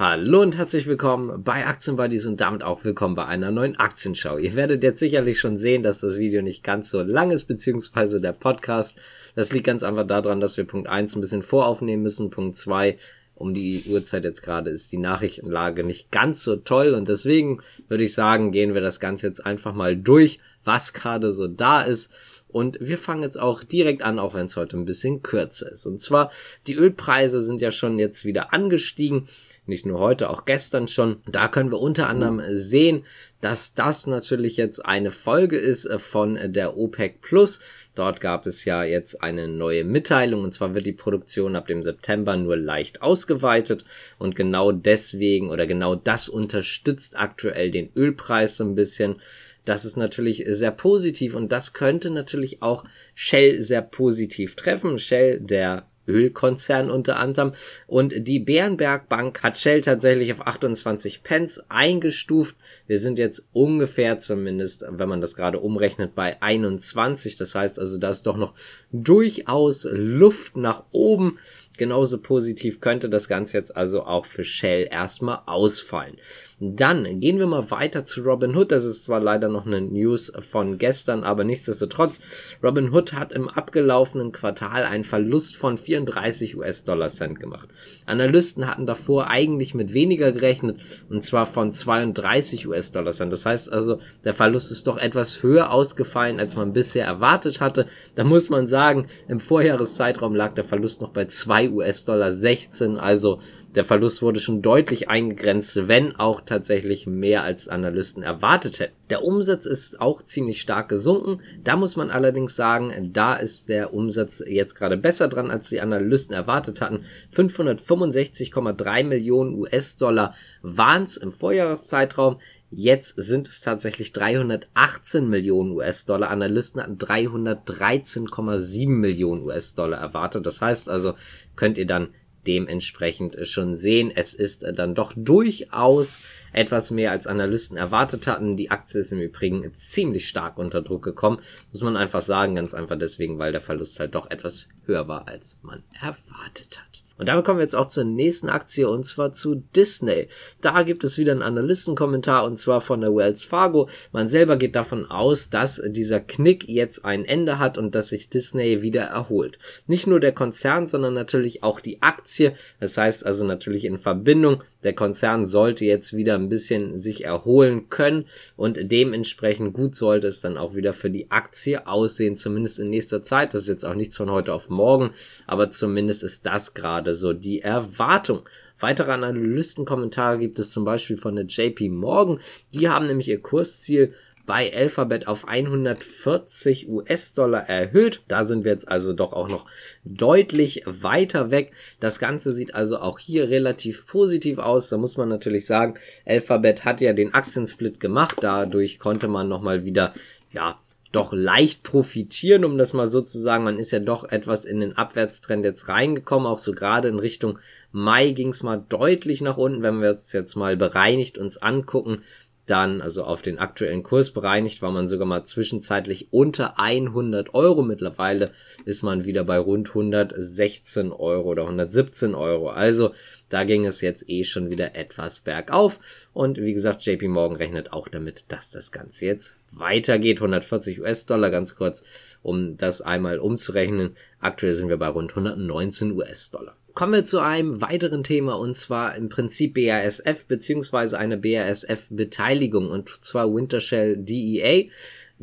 Hallo und herzlich willkommen bei Aktienbuddies und damit auch willkommen bei einer neuen Aktienschau. Ihr werdet jetzt sicherlich schon sehen, dass das Video nicht ganz so lang ist, beziehungsweise der Podcast. Das liegt ganz einfach daran, dass wir Punkt 1 ein bisschen voraufnehmen müssen. Punkt 2, um die Uhrzeit jetzt gerade ist die Nachrichtenlage nicht ganz so toll und deswegen würde ich sagen, gehen wir das Ganze jetzt einfach mal durch, was gerade so da ist. Und wir fangen jetzt auch direkt an, auch wenn es heute ein bisschen kürzer ist. Und zwar, die Ölpreise sind ja schon jetzt wieder angestiegen nicht nur heute, auch gestern schon. Da können wir unter anderem sehen, dass das natürlich jetzt eine Folge ist äh, von der OPEC Plus. Dort gab es ja jetzt eine neue Mitteilung und zwar wird die Produktion ab dem September nur leicht ausgeweitet und genau deswegen oder genau das unterstützt aktuell den Ölpreis so ein bisschen. Das ist natürlich sehr positiv und das könnte natürlich auch Shell sehr positiv treffen. Shell, der Ölkonzern unter anderem. Und die Bärenberg Bank hat Shell tatsächlich auf 28 Pence eingestuft. Wir sind jetzt ungefähr zumindest, wenn man das gerade umrechnet, bei 21. Das heißt also, da ist doch noch durchaus Luft nach oben. Genauso positiv könnte das Ganze jetzt also auch für Shell erstmal ausfallen. Dann gehen wir mal weiter zu Robinhood. Das ist zwar leider noch eine News von gestern, aber nichtsdestotrotz. Robinhood hat im abgelaufenen Quartal einen Verlust von 34 US-Dollar Cent gemacht. Analysten hatten davor eigentlich mit weniger gerechnet und zwar von 32 US-Dollar Cent. Das heißt also, der Verlust ist doch etwas höher ausgefallen, als man bisher erwartet hatte. Da muss man sagen, im Vorjahreszeitraum lag der Verlust noch bei 2 US-Dollar 16, also der Verlust wurde schon deutlich eingegrenzt, wenn auch tatsächlich mehr als Analysten erwartet hätten. Der Umsatz ist auch ziemlich stark gesunken. Da muss man allerdings sagen, da ist der Umsatz jetzt gerade besser dran, als die Analysten erwartet hatten. 565,3 Millionen US-Dollar waren es im Vorjahreszeitraum. Jetzt sind es tatsächlich 318 Millionen US-Dollar. Analysten hatten 313,7 Millionen US-Dollar erwartet. Das heißt also, könnt ihr dann dementsprechend schon sehen. Es ist dann doch durchaus etwas mehr als Analysten erwartet hatten. Die Aktie ist im Übrigen ziemlich stark unter Druck gekommen. Muss man einfach sagen, ganz einfach deswegen, weil der Verlust halt doch etwas höher war, als man erwartet hat. Und damit kommen wir jetzt auch zur nächsten Aktie und zwar zu Disney. Da gibt es wieder einen Analystenkommentar und zwar von der Wells Fargo. Man selber geht davon aus, dass dieser Knick jetzt ein Ende hat und dass sich Disney wieder erholt. Nicht nur der Konzern, sondern natürlich auch die Aktie. Das heißt also natürlich in Verbindung. Der Konzern sollte jetzt wieder ein bisschen sich erholen können und dementsprechend gut sollte es dann auch wieder für die Aktie aussehen, zumindest in nächster Zeit. Das ist jetzt auch nichts von heute auf morgen, aber zumindest ist das gerade gerade so die Erwartung. Weitere Analystenkommentare gibt es zum Beispiel von der JP Morgan. Die haben nämlich ihr Kursziel bei Alphabet auf 140 US-Dollar erhöht. Da sind wir jetzt also doch auch noch deutlich weiter weg. Das Ganze sieht also auch hier relativ positiv aus. Da muss man natürlich sagen, Alphabet hat ja den Aktiensplit gemacht. Dadurch konnte man nochmal wieder, ja, doch leicht profitieren, um das mal so zu sagen. Man ist ja doch etwas in den Abwärtstrend jetzt reingekommen, auch so gerade in Richtung Mai ging es mal deutlich nach unten, wenn wir uns jetzt mal bereinigt uns angucken, dann, also auf den aktuellen Kurs bereinigt, war man sogar mal zwischenzeitlich unter 100 Euro. Mittlerweile ist man wieder bei rund 116 Euro oder 117 Euro. Also da ging es jetzt eh schon wieder etwas bergauf. Und wie gesagt, JP Morgan rechnet auch damit, dass das Ganze jetzt weitergeht. 140 US-Dollar ganz kurz, um das einmal umzurechnen. Aktuell sind wir bei rund 119 US-Dollar. Kommen wir zu einem weiteren Thema und zwar im Prinzip BASF beziehungsweise eine BASF-Beteiligung und zwar Wintershell DEA.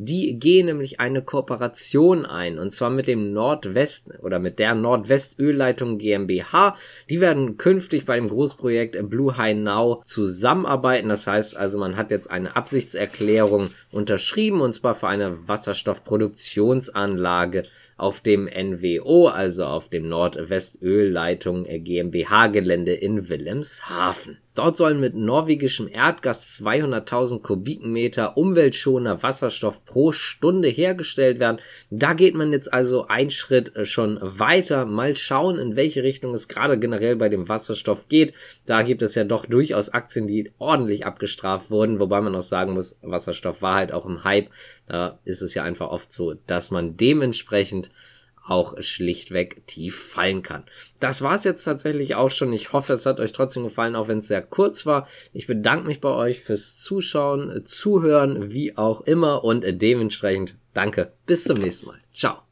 Die gehen nämlich eine Kooperation ein und zwar mit dem Nordwest oder mit der Nordwestölleitung GmbH. Die werden künftig bei dem Großprojekt Blue High Now zusammenarbeiten. Das heißt also, man hat jetzt eine Absichtserklärung unterschrieben und zwar für eine Wasserstoffproduktionsanlage auf dem NWO, also auf dem Nordwestölleitung GmbH Gelände in Wilhelmshaven. Dort sollen mit norwegischem Erdgas 200.000 Kubikmeter umweltschonender Wasserstoff pro Stunde hergestellt werden. Da geht man jetzt also einen Schritt äh, schon weiter. Mal schauen, in welche Richtung es gerade generell bei dem Wasserstoff geht. Da gibt es ja doch durchaus Aktien, die ordentlich abgestraft wurden, wobei man auch sagen muss, Wasserstoff war halt auch im Hype. Da ist es ja einfach oft so, dass man dementsprechend auch schlichtweg tief fallen kann. Das war's jetzt tatsächlich auch schon. Ich hoffe, es hat euch trotzdem gefallen, auch wenn es sehr kurz war. Ich bedanke mich bei euch fürs Zuschauen, Zuhören, wie auch immer und dementsprechend danke. Bis zum nächsten Mal. Ciao.